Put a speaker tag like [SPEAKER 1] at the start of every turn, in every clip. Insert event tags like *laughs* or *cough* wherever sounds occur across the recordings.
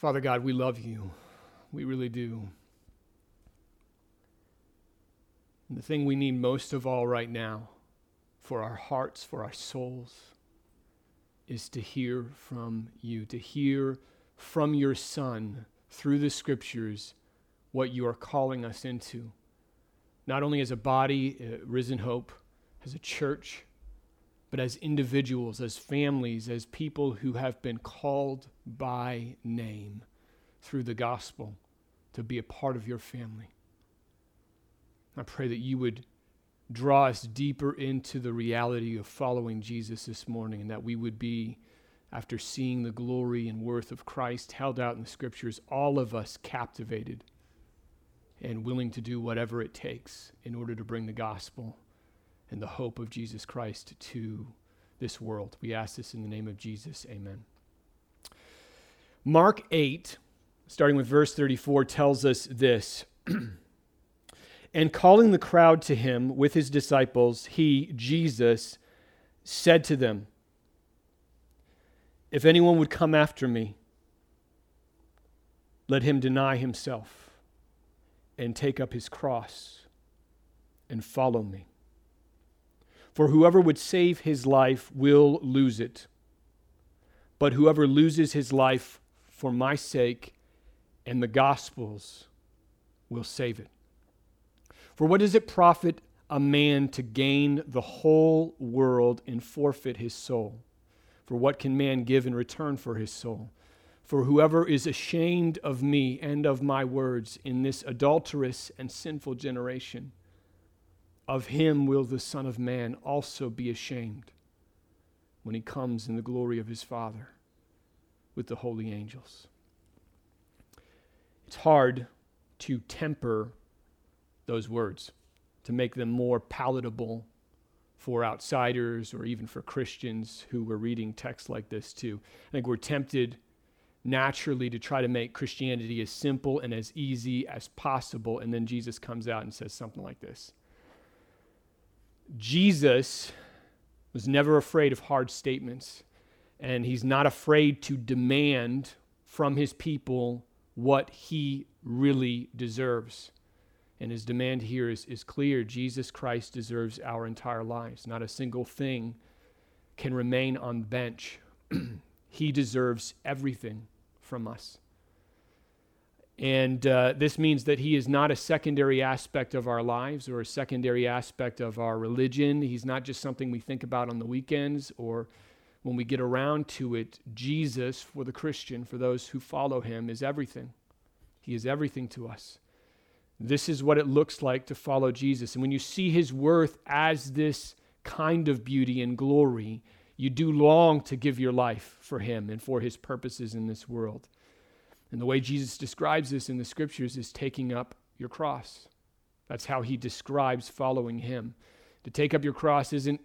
[SPEAKER 1] Father God, we love you. We really do. And the thing we need most of all right now for our hearts, for our souls, is to hear from you, to hear from your Son through the scriptures what you are calling us into. Not only as a body, uh, risen hope, as a church, but as individuals, as families, as people who have been called by name through the gospel to be a part of your family. I pray that you would draw us deeper into the reality of following Jesus this morning and that we would be, after seeing the glory and worth of Christ held out in the scriptures, all of us captivated and willing to do whatever it takes in order to bring the gospel and the hope of Jesus Christ to this world. We ask this in the name of Jesus. Amen. Mark 8, starting with verse 34, tells us this. *clears throat* and calling the crowd to him with his disciples, he, Jesus, said to them, If anyone would come after me, let him deny himself and take up his cross and follow me. For whoever would save his life will lose it. But whoever loses his life for my sake and the gospel's will save it. For what does it profit a man to gain the whole world and forfeit his soul? For what can man give in return for his soul? For whoever is ashamed of me and of my words in this adulterous and sinful generation, of him will the Son of Man also be ashamed when he comes in the glory of his Father with the holy angels. It's hard to temper those words, to make them more palatable for outsiders or even for Christians who were reading texts like this too. I think we're tempted naturally to try to make Christianity as simple and as easy as possible, and then Jesus comes out and says something like this Jesus was never afraid of hard statements, and he's not afraid to demand from his people what he really deserves. And his demand here is, is clear Jesus Christ deserves our entire lives. Not a single thing can remain on the bench. *clears throat* he deserves everything from us. And uh, this means that he is not a secondary aspect of our lives or a secondary aspect of our religion. He's not just something we think about on the weekends or when we get around to it. Jesus, for the Christian, for those who follow him, is everything. He is everything to us. This is what it looks like to follow Jesus. And when you see his worth as this kind of beauty and glory, you do long to give your life for him and for his purposes in this world. And the way Jesus describes this in the scriptures is taking up your cross. That's how he describes following him. To take up your cross isn't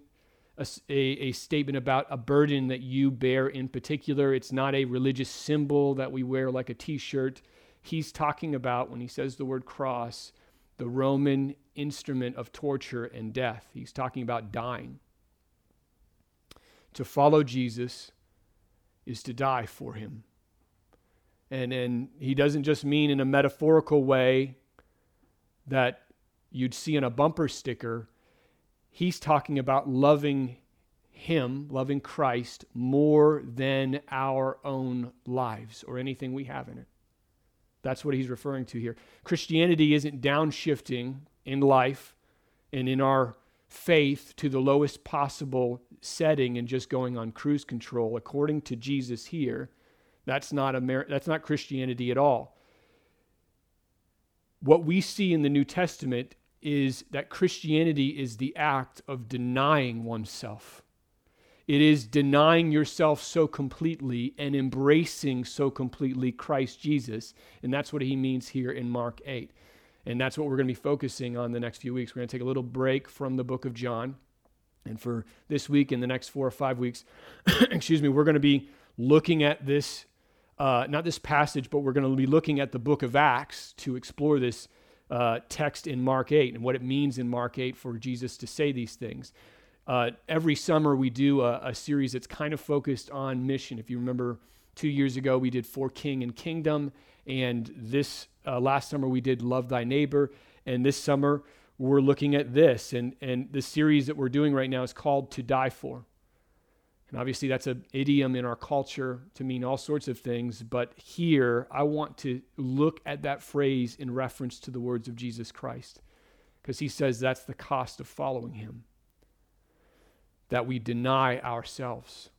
[SPEAKER 1] a, a, a, statement about a burden that you bear in particular. It's not a religious symbol that we wear like a t shirt. He's talking about, when he says the word cross, the Roman instrument of torture and death. He's talking about dying. To follow Jesus is to die for him. And, and he doesn't just mean in a metaphorical way that you'd see in a bumper sticker. He's talking about loving him, loving Christ, more than our own lives or anything we have in it. That's what he's referring to here. Christianity isn't downshifting in life and in our faith to the lowest possible setting and just going on cruise control. According to Jesus here, that's not, Amer- that's not Christianity at all. What we see in the New Testament is that Christianity is the act of denying oneself. It is denying yourself so completely and embracing so completely Christ Jesus. And that's what he means here in Mark 8. And that's what we're going to be focusing on the next few weeks. We're going to take a little break from the book of John. And for this week and the next four or five weeks, *coughs* excuse me, we're going to be looking at this uh, not this passage, but we're going to be looking at the book of Acts to explore this uh, text in Mark 8 and what it means in Mark 8 for Jesus to say these things. Uh, every summer, we do a, a, series that's kind of focused on mission. If you remember Two years ago, we did For King and Kingdom. And this uh, last summer, we did Love Thy Neighbor. And this summer, we're looking at this. And, and the series that we're doing right now is called To Die For. And obviously, that's an idiom in our culture to mean all sorts of things. But here, I want to look at that phrase in reference to the words of Jesus Christ, because he says that's the cost of following him that we deny ourselves.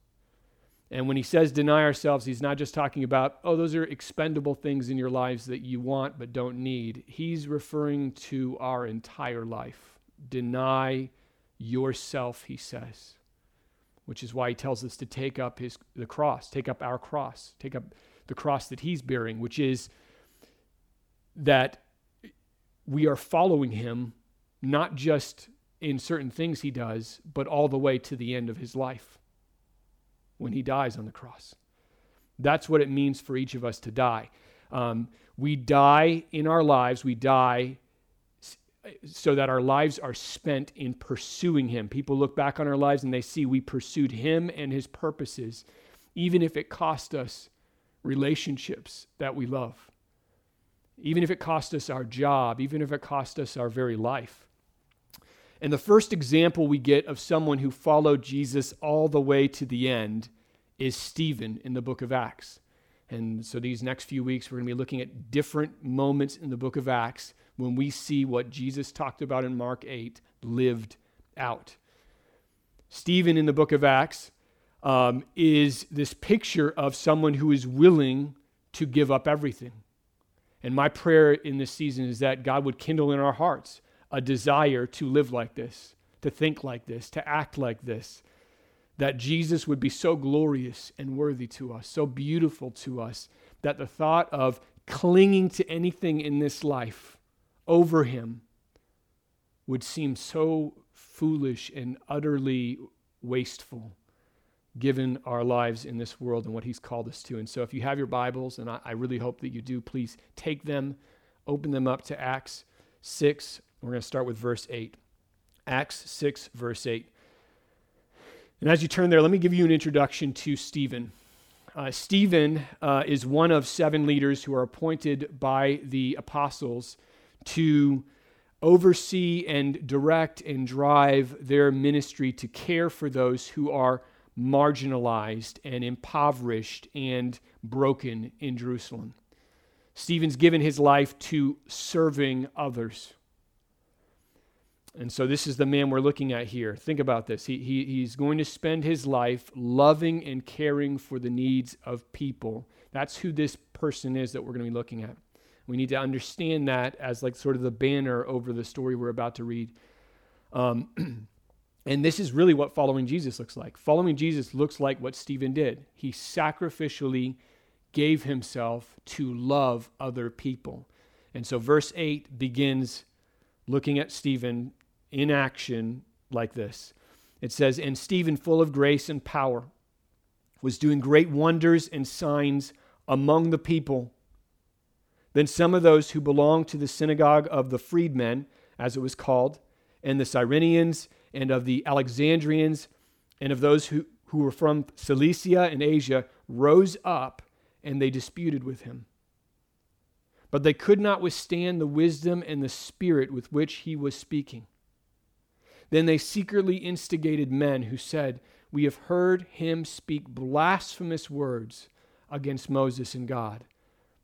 [SPEAKER 1] And when he says deny ourselves, he's not just talking about, oh, those are expendable things in your lives that you want but don't need. He's referring to our entire life. Deny yourself, he says which is why he tells us to take up his the cross, take up our cross, take up the cross that he's bearing, which is that we are following him not just in certain things he does, but all the way to the end of his life when he dies on the cross. That's what it means for each of us to die. Um, we die in our lives, we die so that our lives are spent in pursuing Him. People look back on our lives and they see we pursued Him and His purposes, even if it cost us relationships that we love, even if it cost us our job, even if it cost us our very life. And the first example we get of someone who followed Jesus all the way to the end is Stephen in the book of Acts. And so these next few weeks, we're going to be looking at different moments in the book of Acts when we see what Jesus talked about in Mark 8 lived out. Stephen in the book of Acts um, is this picture of someone who is willing to give up everything. And my prayer in this season is that God would kindle in our hearts a desire to live like this, to think like this, to act like this. That Jesus would be so glorious and worthy to us, so beautiful to us, that the thought of clinging to anything in this life over him would seem so foolish and utterly wasteful given our lives in this world and what he's called us to. And so if you have your Bibles, and I, I really hope that you do, please take them, open them up to Acts 6. We're going to start with verse 8. Acts 6, verse 8. And as you turn there, let me give you an introduction to Stephen. Uh, Stephen uh, is one of seven leaders who are appointed by the apostles to oversee and direct and drive their ministry to care for those who are marginalized and impoverished and broken in Jerusalem. Stephen's given his life to serving others. And so, this is the man we're looking at here. Think about this. He, he, he's going to spend his life loving and caring for the needs of people. That's who this person is that we're going to be looking at. We need to understand that as like sort of the banner over the story we're about to read. Um, *clears throat* and this is really what following Jesus looks like. Following Jesus looks like what Stephen did. He sacrificially gave himself to love other people. And so verse 8 begins looking at Stephen in action like this. It says, And Stephen, full of grace and power, was doing great wonders and signs among the people. Then some of those who belonged to the synagogue of the freedmen, as it was called, and the Cyrenians, and of the Alexandrians, and of those who, who were from Cilicia and Asia, rose up and they disputed with him. But they could not withstand the wisdom and the spirit with which he was speaking. Then they secretly instigated men who said, We have heard him speak blasphemous words against Moses and God.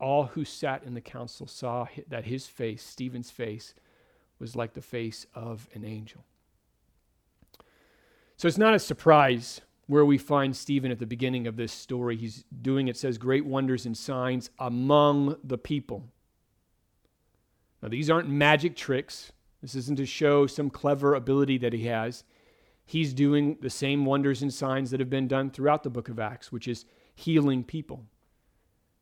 [SPEAKER 1] all who sat in the council saw that his face, Stephen's face, was like the face of an angel. So it's not a surprise where we find Stephen at the beginning of this story. He's doing, it says, great wonders and signs among the people. Now, these aren't magic tricks. This isn't to show some clever ability that he has. He's doing the same wonders and signs that have been done throughout the book of Acts, which is healing people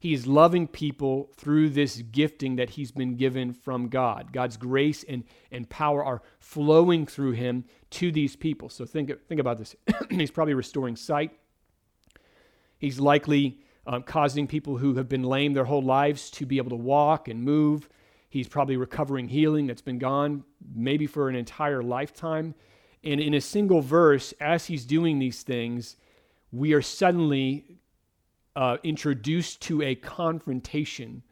[SPEAKER 1] He is loving people through this gifting that he's been given from God. God's grace and, and power are flowing through him to these people. So think, think about this. *clears throat* he's probably restoring sight. He's likely um, causing people who have been lame their whole lives to be able to walk and move. He's probably recovering healing that's been gone maybe for an entire lifetime. And in a single verse, as he's doing these things, we are suddenly uh, introduced to a confrontation.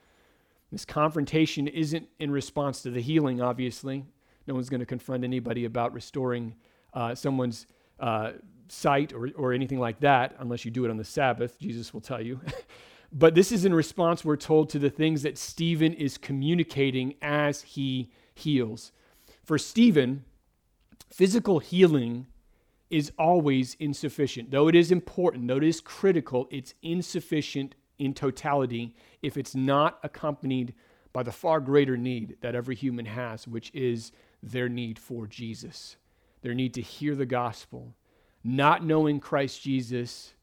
[SPEAKER 1] This confrontation isn't in response to the healing, obviously. No one's going to confront anybody about restoring uh, someone's uh, sight or, or anything like that unless you do it on the Sabbath, Jesus will tell you. *laughs* but this is in response, we're told, to the things that Stephen is communicating as he heals. For Stephen, physical healing is always insufficient. Though it is important, though it is critical, it's insufficient in totality if it's not accompanied by the far greater need that every human has, which is their need for Jesus, their need to hear the gospel. Not knowing Christ Jesus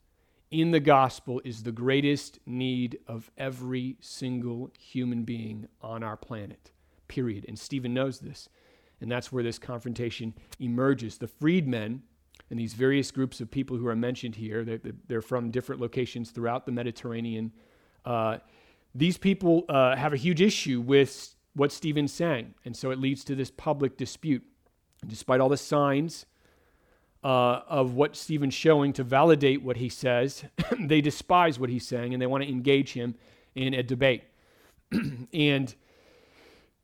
[SPEAKER 1] in the gospel is the greatest need of every single human being on our planet, period. And Stephen knows this. And that's where this confrontation emerges. The freedmen and these various groups of people who are mentioned here, they're, they're from different locations throughout the Mediterranean. Uh, these people uh, have a huge issue with what Stephen's saying, and so it leads to this public dispute. And despite all the signs uh, of what Stephen's showing to validate what he says, *clears throat* they despise what he's saying and they want to engage him in a debate. *clears throat* and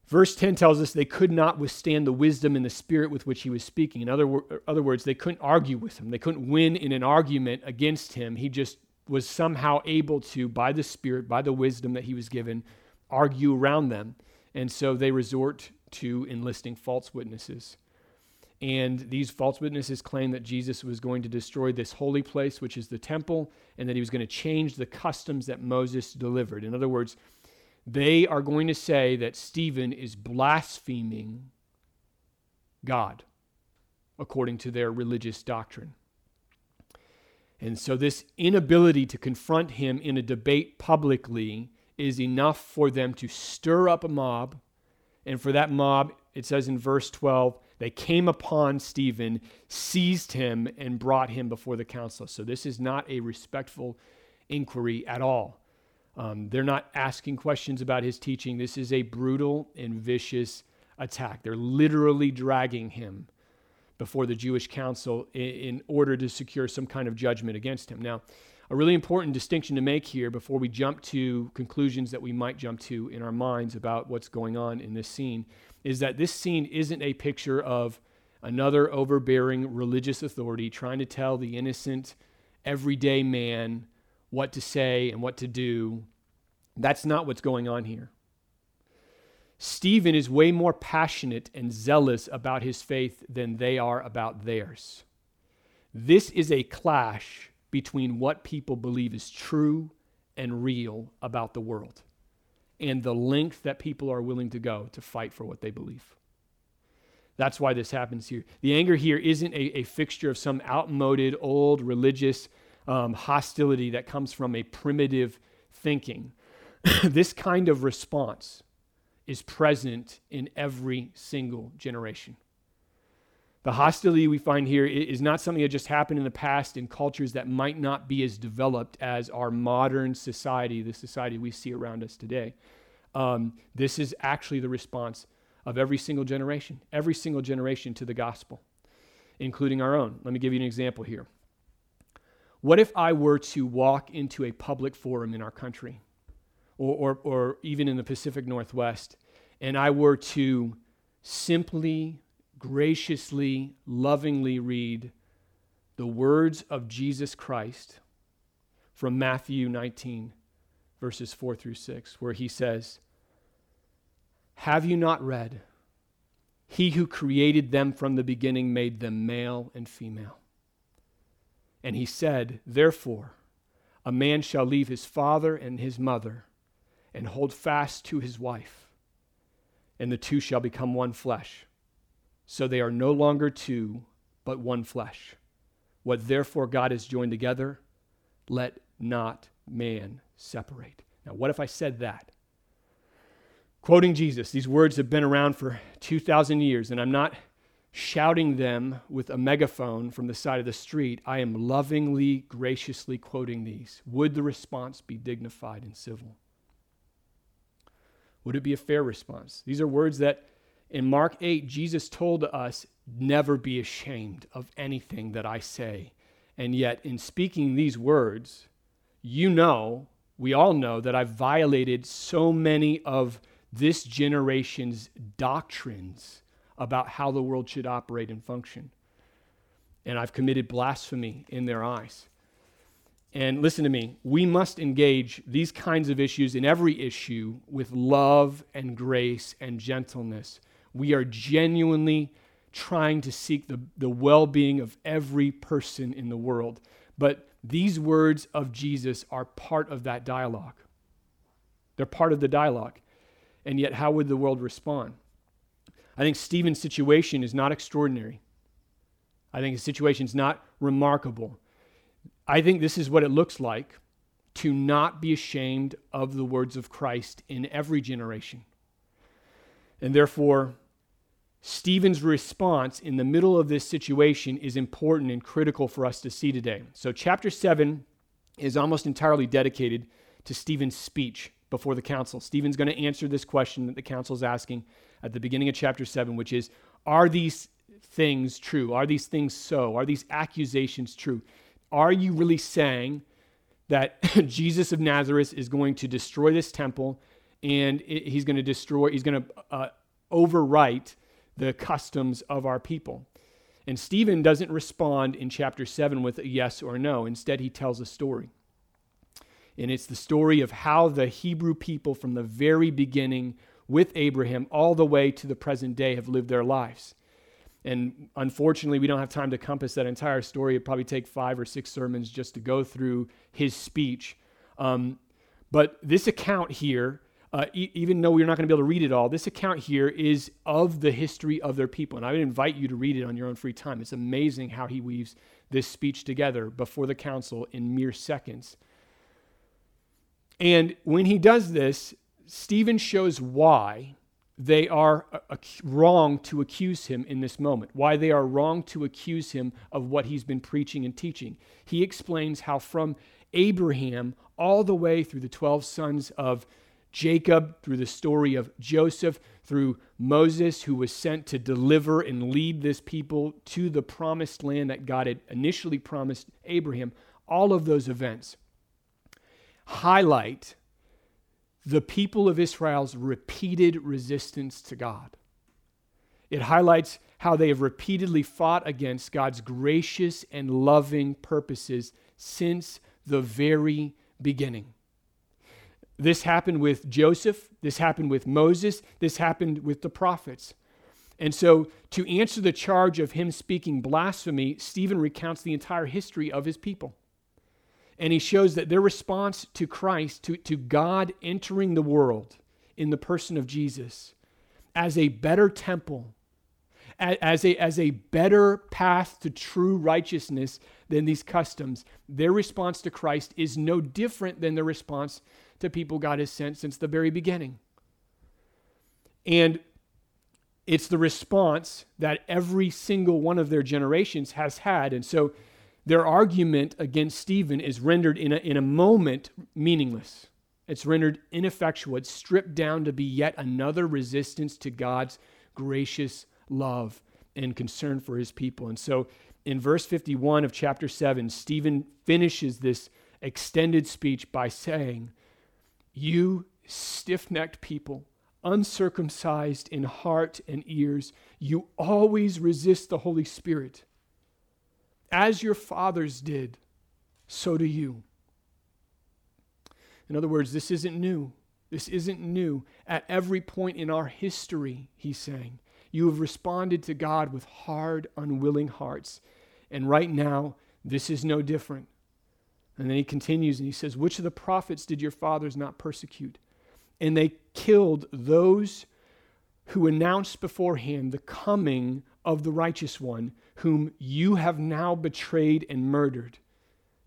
[SPEAKER 1] Verse 10 tells us they could not withstand the wisdom and the spirit with which he was speaking. In other, other words, they couldn't argue with him. They couldn't win in an argument against him. He just was somehow able to, by the spirit, by the wisdom that he was given, argue around them. And so they resort to enlisting false witnesses. And these false witnesses claim that Jesus was going to destroy this holy place, which is the temple, and that he was going to change the customs that Moses delivered. In other words, they are going to say that Stephen is blaspheming God according to their religious doctrine. And so, this inability to confront him in a debate publicly is enough for them to stir up a mob. And for that mob, it says in verse 12, they came upon Stephen, seized him, and brought him before the council. So, this is not a respectful inquiry at all. Um, they're not asking questions about his teaching. This is a brutal and vicious attack. They're literally dragging him before the Jewish council in, in, order to secure some kind of judgment against him. Now, a really important distinction to make here before we jump to conclusions that we might jump to in our minds about what's going on in this scene is that this scene isn't a picture of another overbearing religious authority trying to tell the innocent, everyday man what to say and what to do. That's not what's going on here. Stephen is way more passionate and zealous about his faith than they are about theirs. This is a clash between what people believe is true and real about the world and the length that people are willing to go to fight for what they believe. That's why this happens here. The anger here isn't a, a fixture of some outmoded, old religious um, hostility that comes from a primitive thinking. *coughs* this kind of response is present in every single generation. The hostility we find here is not something that just happened in the past in cultures that might not be as developed as our modern society, the society we see around us today. Um, this is actually the response of every single generation, every single generation to the gospel, including our own. Let me give you an example here. What if I were to walk into a public forum in our country, or, or, or even in the Pacific Northwest, and I were to simply, graciously, lovingly read the words of Jesus Christ from Matthew 19, verses 4 through 6, where he says, Have you not read? He who created them from the beginning made them male and female. And he said, Therefore, a man shall leave his father and his mother and hold fast to his wife, and the two shall become one flesh. So they are no longer two, but one flesh. What therefore God has joined together, let not man separate. Now, what if I said that? Quoting Jesus, these words have been around for 2,000 years, and I'm not shouting them with a megaphone from the side of the street. I am lovingly, graciously quoting these. Would the response be dignified and civil? Would it be a fair response? These are words that in Mark 8, Jesus told us, Never be ashamed of anything that I say. And yet, in speaking these words, you know, we all know that I've violated so many of this generation's doctrines about how the world should operate and function. And I've committed blasphemy in their eyes. And listen to me, we must engage these kinds of issues in every issue with love and grace and gentleness. We are genuinely trying to seek the, the well being of every person in the world. But these words of Jesus are part of that dialogue. They're part of the dialogue. And yet, how would the world respond? I think Stephen's situation is not extraordinary. I think his situation is not remarkable. I think this is what it looks like to not be ashamed of the words of Christ in every generation. And therefore, Stephen's response in the middle of this situation is important and critical for us to see today. So, chapter 7 is almost entirely dedicated to Stephen's speech before the council. Stephen's going to answer this question that the council is asking at the beginning of chapter 7, which is Are these things true? Are these things so? Are these accusations true? Are you really saying that *laughs* Jesus of Nazareth is going to destroy this temple and he's going to destroy, he's going to uh, overwrite the customs of our people? And Stephen doesn't respond in chapter 7 with a yes or no. Instead, he tells a story. And it's the story of how the Hebrew people from the very beginning with Abraham all the way to the present day have lived their lives. And unfortunately, we don't have time to compass that entire story. It'd probably take five or six sermons just to go through his speech. Um, but this account here, uh, e- even though we're not going to be able to read it all, this account here is of the history of their people. And I would invite you to read it on your own free time. It's amazing how he weaves this speech together before the council in mere seconds. And when he does this, Stephen shows why they are wrong to accuse him in this moment, why they are wrong to accuse him of what he's been preaching and teaching. He explains how from Abraham all the way through the 12 sons of Jacob, through the story of Joseph, through Moses, who was sent to deliver and lead this people to the promised land that God had initially promised Abraham, all of those events highlight the people of Israel's repeated resistance to God. It highlights how they have repeatedly fought against God's gracious and loving purposes since the very beginning. This happened with Joseph, this happened with Moses, this happened with the prophets. And so, to answer the charge of him speaking blasphemy, Stephen recounts the entire history of his people. And he shows that their response to Christ, to, to God entering the world in the person of Jesus, as a better temple, as a, as a better path to true righteousness than these customs, their response to Christ is no different than the response to people God has sent since the very beginning. And it's the response that every single one of their generations has had. And so their argument against Stephen is rendered in a, in a moment meaningless. It's rendered ineffectual. It's stripped down to be yet another resistance to God's gracious love and concern for his people. And so in verse 51 of chapter 7, Stephen finishes this extended speech by saying, You stiff necked people, uncircumcised in heart and ears, you always resist the Holy Spirit. As your fathers did, so do you. In other words, this isn't new. This isn't new. At every point in our history, he's saying, you have responded to God with hard, unwilling hearts. And right now, this is no different. And then he continues and he says, Which of the prophets did your fathers not persecute? And they killed those who announced beforehand the coming of the righteous one, whom you have now betrayed and murdered.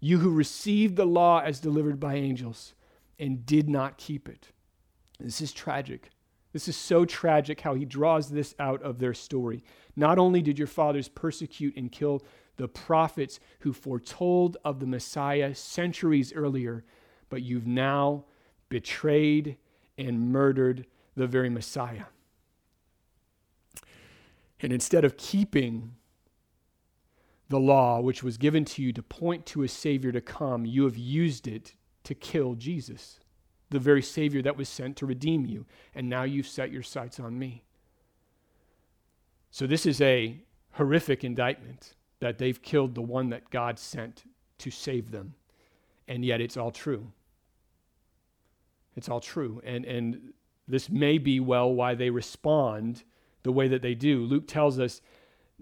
[SPEAKER 1] You who received the law as delivered by angels. and did not keep it. This is tragic. This is so tragic how he draws this out of their story. Not only did your fathers persecute and kill the prophets who foretold of the Messiah centuries earlier, but you've now betrayed and murdered the very Messiah. And instead of keeping the law, which was given to you to point to a Savior to come, you have used it to kill Jesus, the very Savior that was sent to redeem you. And now you've set your sights on me. So, this is a horrific indictment that they've killed the one that God sent to save them. And yet, it's all true. It's all true. And, and this may be well why they respond the way that they do. Luke tells us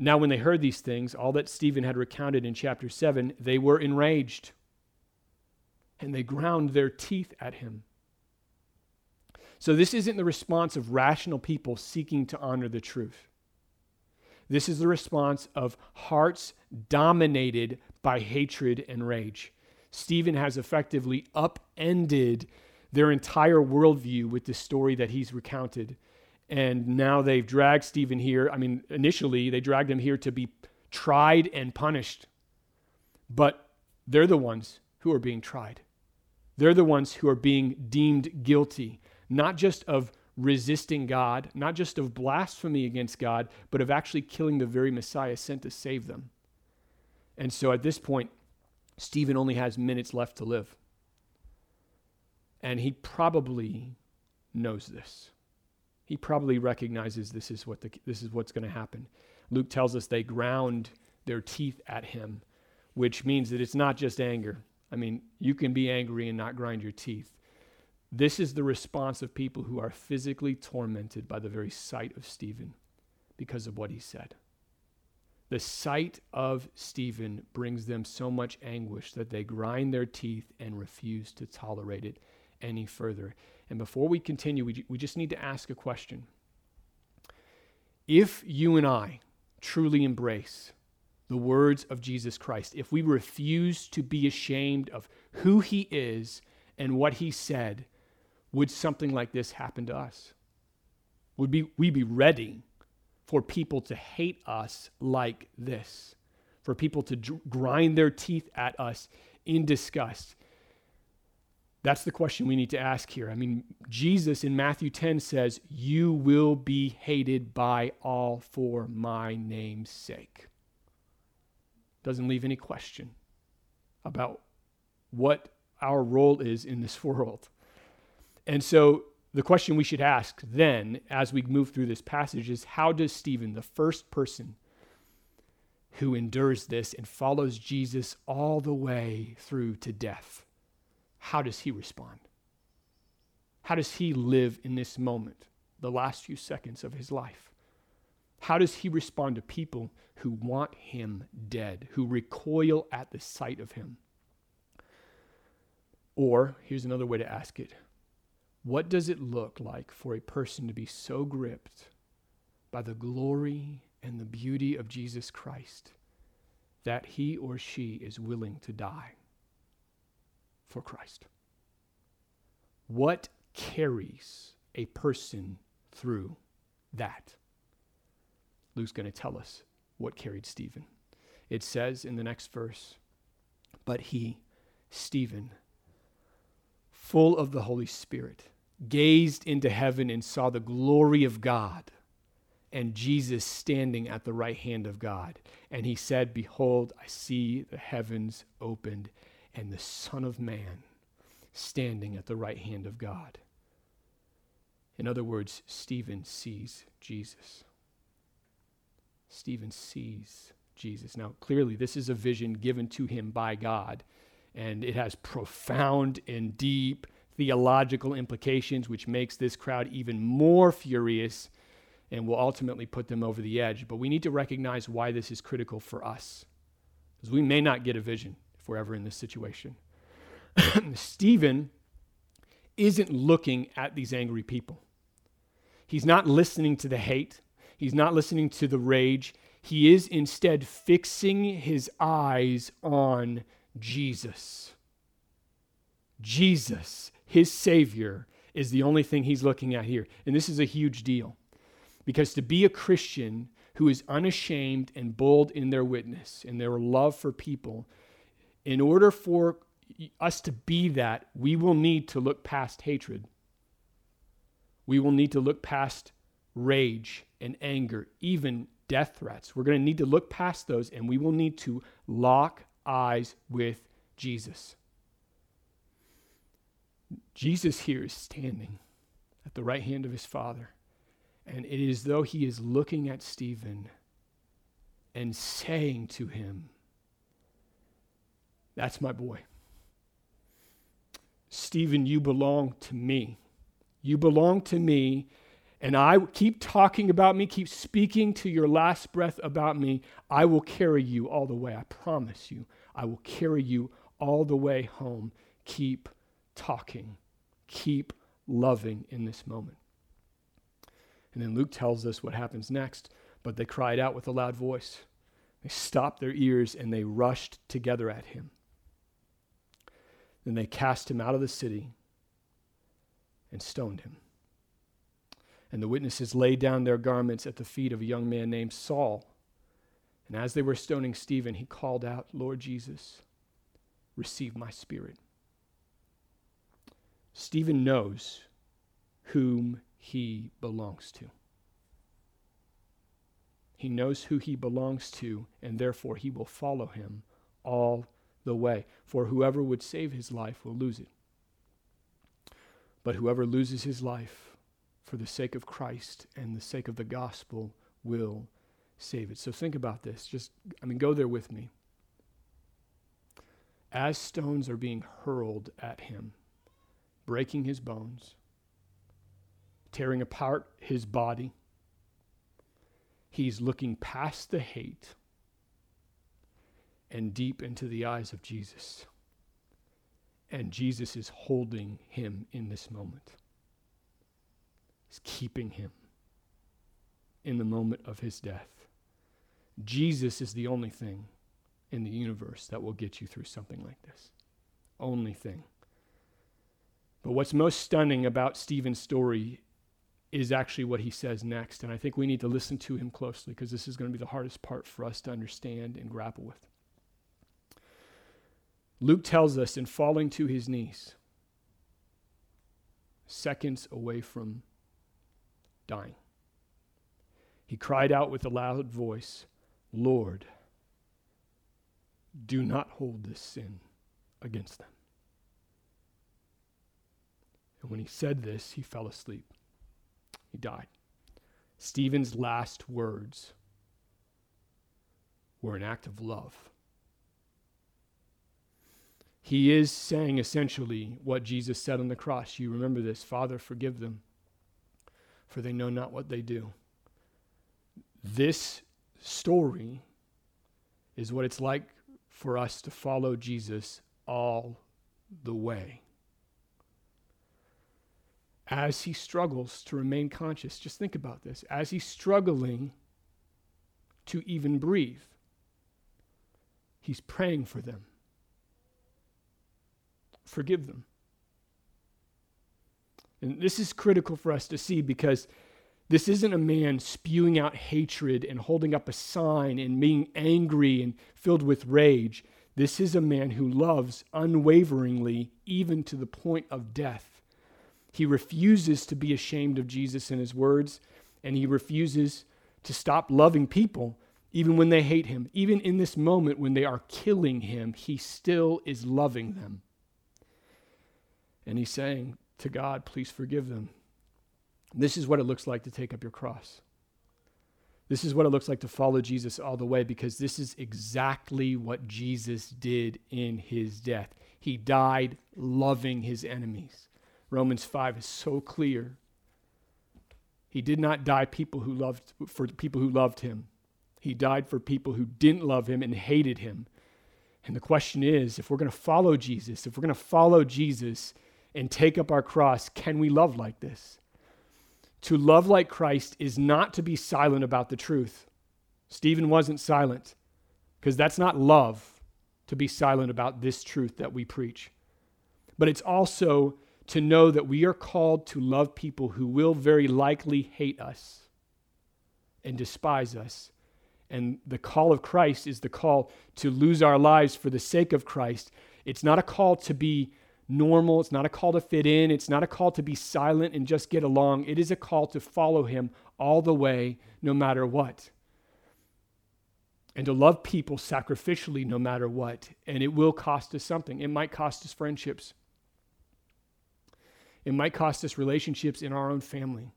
[SPEAKER 1] now, when they heard these things, all that Stephen had recounted in chapter 7, they were enraged and they ground their teeth at him. So, this isn't the response of rational people seeking to honor the truth. This is the response of hearts dominated by hatred and rage. Stephen has effectively upended their entire worldview with the story that he's recounted. And now they've dragged Stephen here. I mean, initially, they dragged him here to be tried and punished. But they're the ones who are being tried. They're the ones who are being deemed guilty, not just of resisting God, not just of blasphemy against God, but of actually killing the very Messiah sent to save them. And so at this point, Stephen only has minutes left to live. And he probably knows this. He probably recognizes this is, what the, this is what's going to happen. Luke tells us they ground their teeth at him, which means that it's not just anger. I mean, you can be angry and not grind your teeth. This is the response of people who are physically tormented by the very sight of Stephen because of what he said. The sight of Stephen brings them so much anguish that they grind their teeth and refuse to tolerate it any further. And before we continue, we, we just need to ask a question. If you and I truly embrace the words of Jesus Christ, if we refuse to be ashamed of who he is and what he said, would something like this happen to us? Would be, we be ready for people to hate us like this? For people to dr- grind their teeth at us in disgust? That's the question we need to ask here. I mean, Jesus in Matthew 10 says, You will be hated by all for my name's sake. Doesn't leave any question about what our role is in this *laughs* world. And so the question we should ask then, as we move through this passage, is how does Stephen, the first person who endures this and follows Jesus all the way through to death, how does he respond? How does he live in this moment, the last few seconds of his life? How does he respond to people who want him dead, who recoil at the sight of him? Or, here's another way to ask it what does it look like for a person to be so gripped by the glory and the beauty of Jesus Christ that he or she is willing to die for Christ? What carries a person through that? Luke's going to tell us what carried Stephen. It says in the next verse, but he, Stephen, full of the Holy Spirit, gazed into heaven and saw the glory of God and Jesus standing at the right hand of God. And he said, Behold, I see the heavens opened and the Son of Man standing at the right hand of God. In other words, Stephen sees Jesus. Stephen sees Jesus. Now, clearly, this is a vision given to him by God and it has profound and deep theological implications, which makes this crowd even more furious and will ultimately put them over the edge. But we need to recognize why this is critical for us, because we may not get a vision we're ever in this situation. *clears throat* Stephen isn't looking at these angry people. He's not listening to the hate. He's not listening to the rage. He is instead fixing his eyes on Jesus. Jesus, his Savior, is the only thing he's looking at here. And this is a huge deal. Because to be a Christian who is unashamed and bold in their witness and their love for people, in order for us to be that, we will need to look past hatred. We will need to look past rage and anger, even death threats. We're going to need to look past those and we will need to lock eyes with Jesus. Jesus here is standing at the right hand of his Father, and it is though he is looking at Stephen and saying to him, That's my boy. Stephen, you belong to me. You belong to me, and I keep talking about me, keep speaking to your last breath about me. I will carry you all the way. I promise you, I will carry you all the way home. Keep talking, keep loving in this moment. And then Luke tells us what happens next. But they cried out with a loud voice. They stopped their ears and they rushed together at him. Then they cast him out of the city and stoned him. And the witnesses laid down their garments at the feet of a young man named Saul. And as they were stoning Stephen, he called out, Lord Jesus, receive my spirit. Stephen knows whom he belongs to. He knows who he belongs to, and therefore he will follow him all the way. For whoever would save his life will lose it. But whoever loses his life for the sake of Christ and the sake of the gospel will save it. So think about this. Just, I mean, go there with me. As stones are being hurled at him, breaking his bones, tearing apart his body, he's looking past the hate and deep into the eyes of Jesus. And Jesus is holding him in this moment. He's keeping him in the moment of his death. Jesus is the only thing in the universe that will get you through something like this. Only thing. But what's most stunning about Stephen's story is actually what he says next. And I think we need to listen to him closely because this is going to be the hardest part for us to understand and grapple with. Luke tells us in falling to his knees, seconds away from dying, he cried out with a loud voice, Lord, do not hold this sin against them. And when he said this, he fell asleep. He died. Stephen's last words were an act of love he is saying essentially what Jesus said on the cross. You remember this Father, forgive them, for they know not what they do. This story is what it's like for us to follow Jesus all the way. As he struggles to remain conscious, just think about this. As he's struggling to even breathe, he's praying for them forgive them. And this is critical for us to see because this isn't a man spewing out hatred and holding up a sign and being angry and filled with rage. This is a man who loves unwaveringly, even to the point of death. He refuses to be ashamed of Jesus and his words, and he refuses to stop loving people even when they hate him. Even in this moment when they are killing him, he still is loving them. And he's saying to God, please forgive them. This is what it looks like to take up your cross. This is what it looks like to follow Jesus all the way because this is exactly what Jesus did in his death. He died loving his enemies. Romans 5 is so clear. He did not die people who loved for people who loved him. He died for people who didn't love him and hated him. And the question is, if we're going to follow Jesus, if we're going to follow Jesus, and take up our cross, can we love like this? To love like Christ is not to be silent about the truth. Stephen wasn't silent because that's not love to be silent about this truth that we preach. But it's also to know that we are called to love people who will very likely hate us and despise us. And the call of Christ is the call to lose our lives for the sake of Christ. It's not a call to be normal. It's not a call to fit in. It's not a call to be silent and just get along. It is a call to follow Him all the way, no matter what. And to love people sacrificially, no matter what. And it will cost us something. It might cost us friendships, it might cost us relationships in our own family.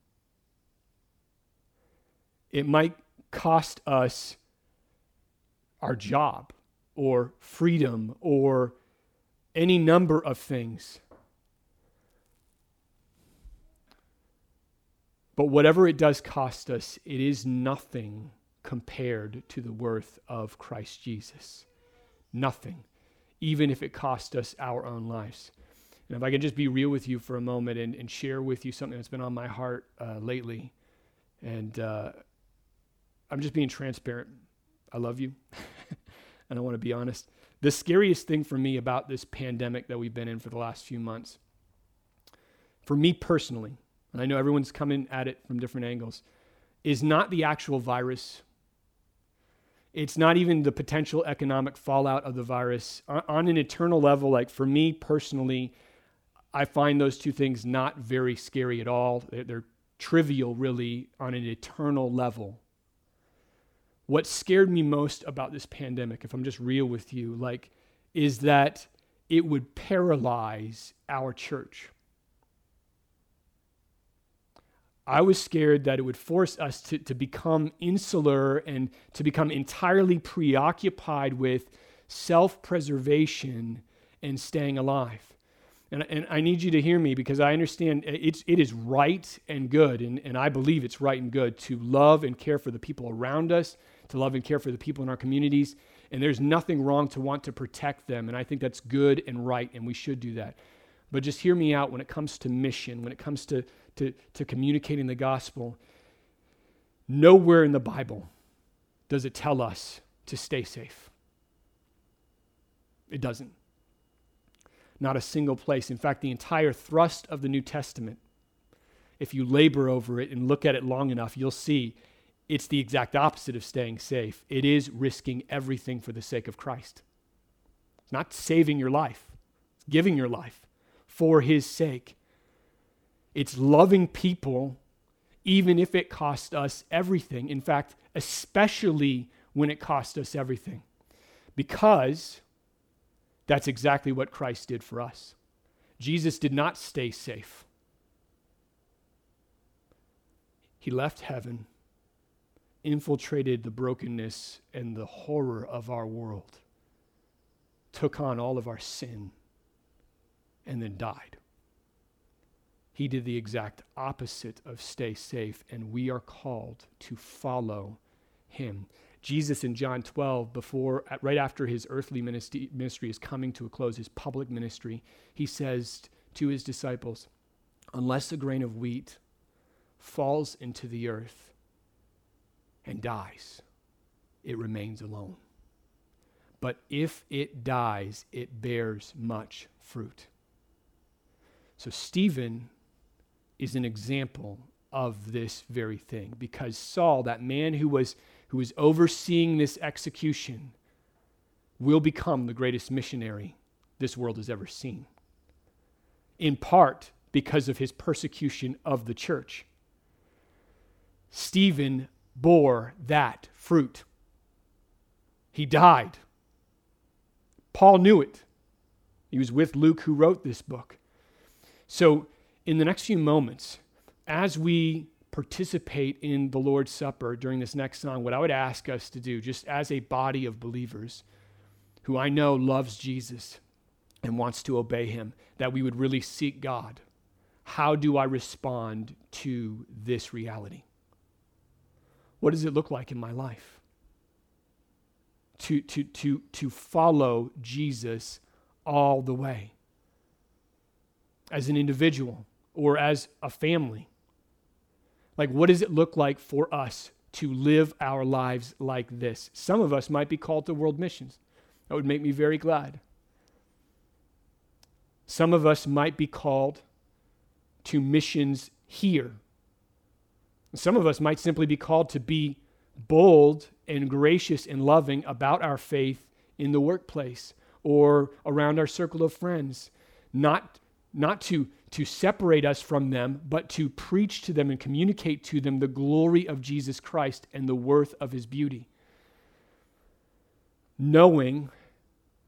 [SPEAKER 1] It might cost us our job or freedom or any number of things. But whatever it does cost us, it is nothing compared to the worth of Christ Jesus. Nothing, even if it cost us our own lives. And if I can just be real with you for a moment and, and share with you something that's been on my heart uh, lately, and uh, I'm just being transparent. I love you, *laughs* and I want to be honest. The scariest thing for me about this pandemic that we've been in for the last few months, for me personally, and I know everyone's coming at it from different angles, is not the actual virus. It's not even the potential economic fallout of the virus. On, an eternal level, like for me personally, I find those two things not very scary at all. They're, they're trivial, really, on an eternal level what scared me most about this pandemic, if I'm just real with you, like, is that it would paralyze our church. I was scared that it would force us to, to become insular and to become entirely preoccupied with self preservation and staying alive. And, and I need you to hear me because I understand it's, it is right and good, and, and I believe it's right and good to love and care for the people around us, to love and care for the people in our communities. And there's nothing wrong to want to protect them. And I think that's good and right, and we should do that. But just hear me out when it comes to mission, when it comes to, to, to communicating the gospel. Nowhere in the Bible does it tell us to stay safe. It doesn't. Not a single place. In fact, the entire thrust of the New Testament, if you labor over it and look at it long enough, you'll see it's the exact opposite of staying safe. It is risking everything for the sake of Christ. It's not saving your life, it's giving your life for His sake. It's loving people even if it costs us everything. In fact, especially when it costs us everything. Because that's exactly what Christ did for us. Jesus did not stay safe. He left heaven infiltrated the brokenness and the horror of our world, took on all of our sin, and then died. He did the exact opposite of stay safe, and we are called to follow him. Jesus in John 12, before, right after his earthly ministry, ministry is coming to a close, his public ministry, he says to his disciples, Unless a grain of wheat falls into the earth and dies, it remains alone. But if it dies, it bears much fruit. So, Stephen is an example of this very thing because Saul, that man who was, who was overseeing this execution, will become the greatest missionary this world has ever seen. In part because of his persecution of the church. Stephen bore that fruit. He died. Paul knew it. He was with Luke, who wrote this book. So, in the next few moments, as we participate in the Lord's Supper during this next song, what I would ask us to do, just as a body of believers who I know loves Jesus and wants to obey him, that we would really seek God. How do I respond to this reality? What does it look like in my life? To, to, to, to follow Jesus all the way as an individual or as a family. Like, what does it look like for us to live our lives like this? Some of us might be called to world missions. That would make me very glad. Some of us might be called to missions here. Some of us might simply be called to be bold and gracious and loving about our faith in the workplace or around our circle of friends, not, not to, to separate us from them, but to preach to them and communicate to them the glory of Jesus Christ and the worth of his beauty, knowing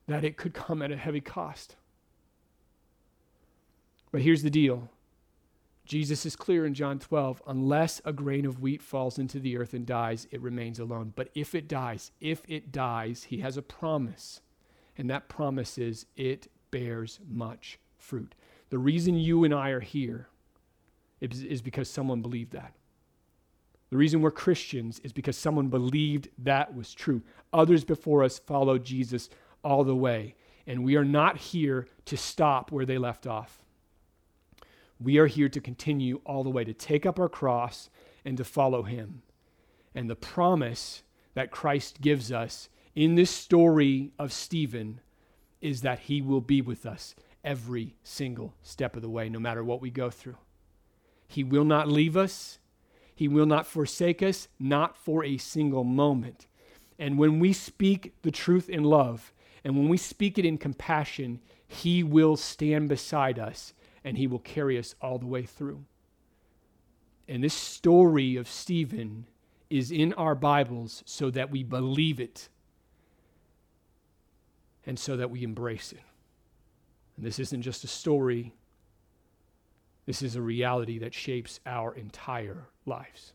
[SPEAKER 1] that it could come at a heavy cost. But here's the deal Jesus is clear in John 12 unless a grain of wheat falls into the earth and dies, it remains alone. But if it dies, if it dies, he has a promise. And that promise is it bears much fruit. The reason you and I are here is, is because someone believed that. The reason we're Christians is because someone believed that was true. Others before us followed Jesus all the way. And we are not here to stop where they left off. We are here to continue all the way, to take up our cross and to follow him. And the promise that Christ gives us in this story of Stephen is that he will be with us every single step of the way, no matter what we go through. He will not leave us, he will not forsake us, not for a single moment. And when we speak the truth in love, and when we speak it in compassion, he will stand beside us and he will carry us all the way through. And this story of Stephen is in our Bibles so that we believe it and so that we embrace it. And this isn't just a story, this is a reality that shapes our entire lives.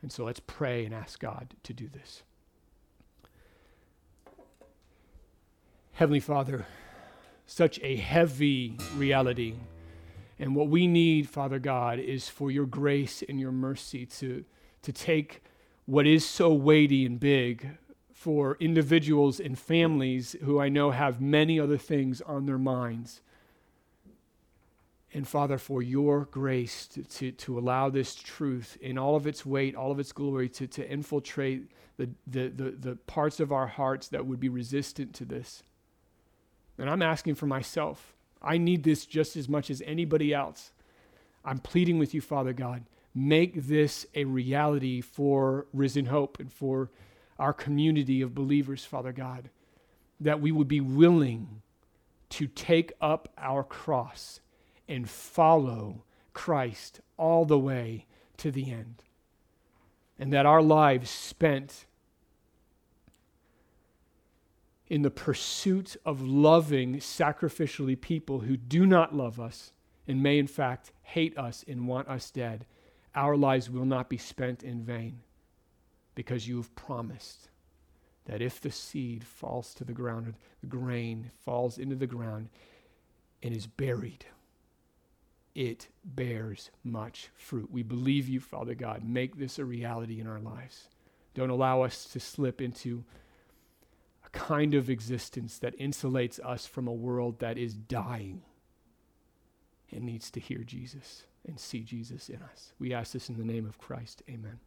[SPEAKER 1] And so let's pray and ask God to do this. Heavenly Father, such a heavy reality. And what we need, Father God, is for your grace and your mercy to, to take what is so weighty and big for individuals and families who I know have many other things on their minds. And Father, for your grace to, to, to, allow this truth in all of its weight, all of its glory, to, to infiltrate the, the, the, the parts of our hearts that would be resistant to this. And I'm asking for myself. I need this just as much as anybody else. I'm pleading with you, Father God, make this a reality for Risen Hope and for our community of believers, Father God, that we would be willing to take up our cross and follow Christ all the way to the end. And that our lives spent in the pursuit of loving sacrificially people who do not love us and may, in fact, hate us and want us dead, our lives will not be spent in vain because you have promised that if the seed falls to the ground, or the grain falls into the ground and is buried, it bears much fruit. We believe you, Father God. Make this a reality in our lives. Don't allow us to slip into kind of existence that insulates us from a world that is dying and needs to hear Jesus and see Jesus in us. We ask this in the name of Christ. Amen.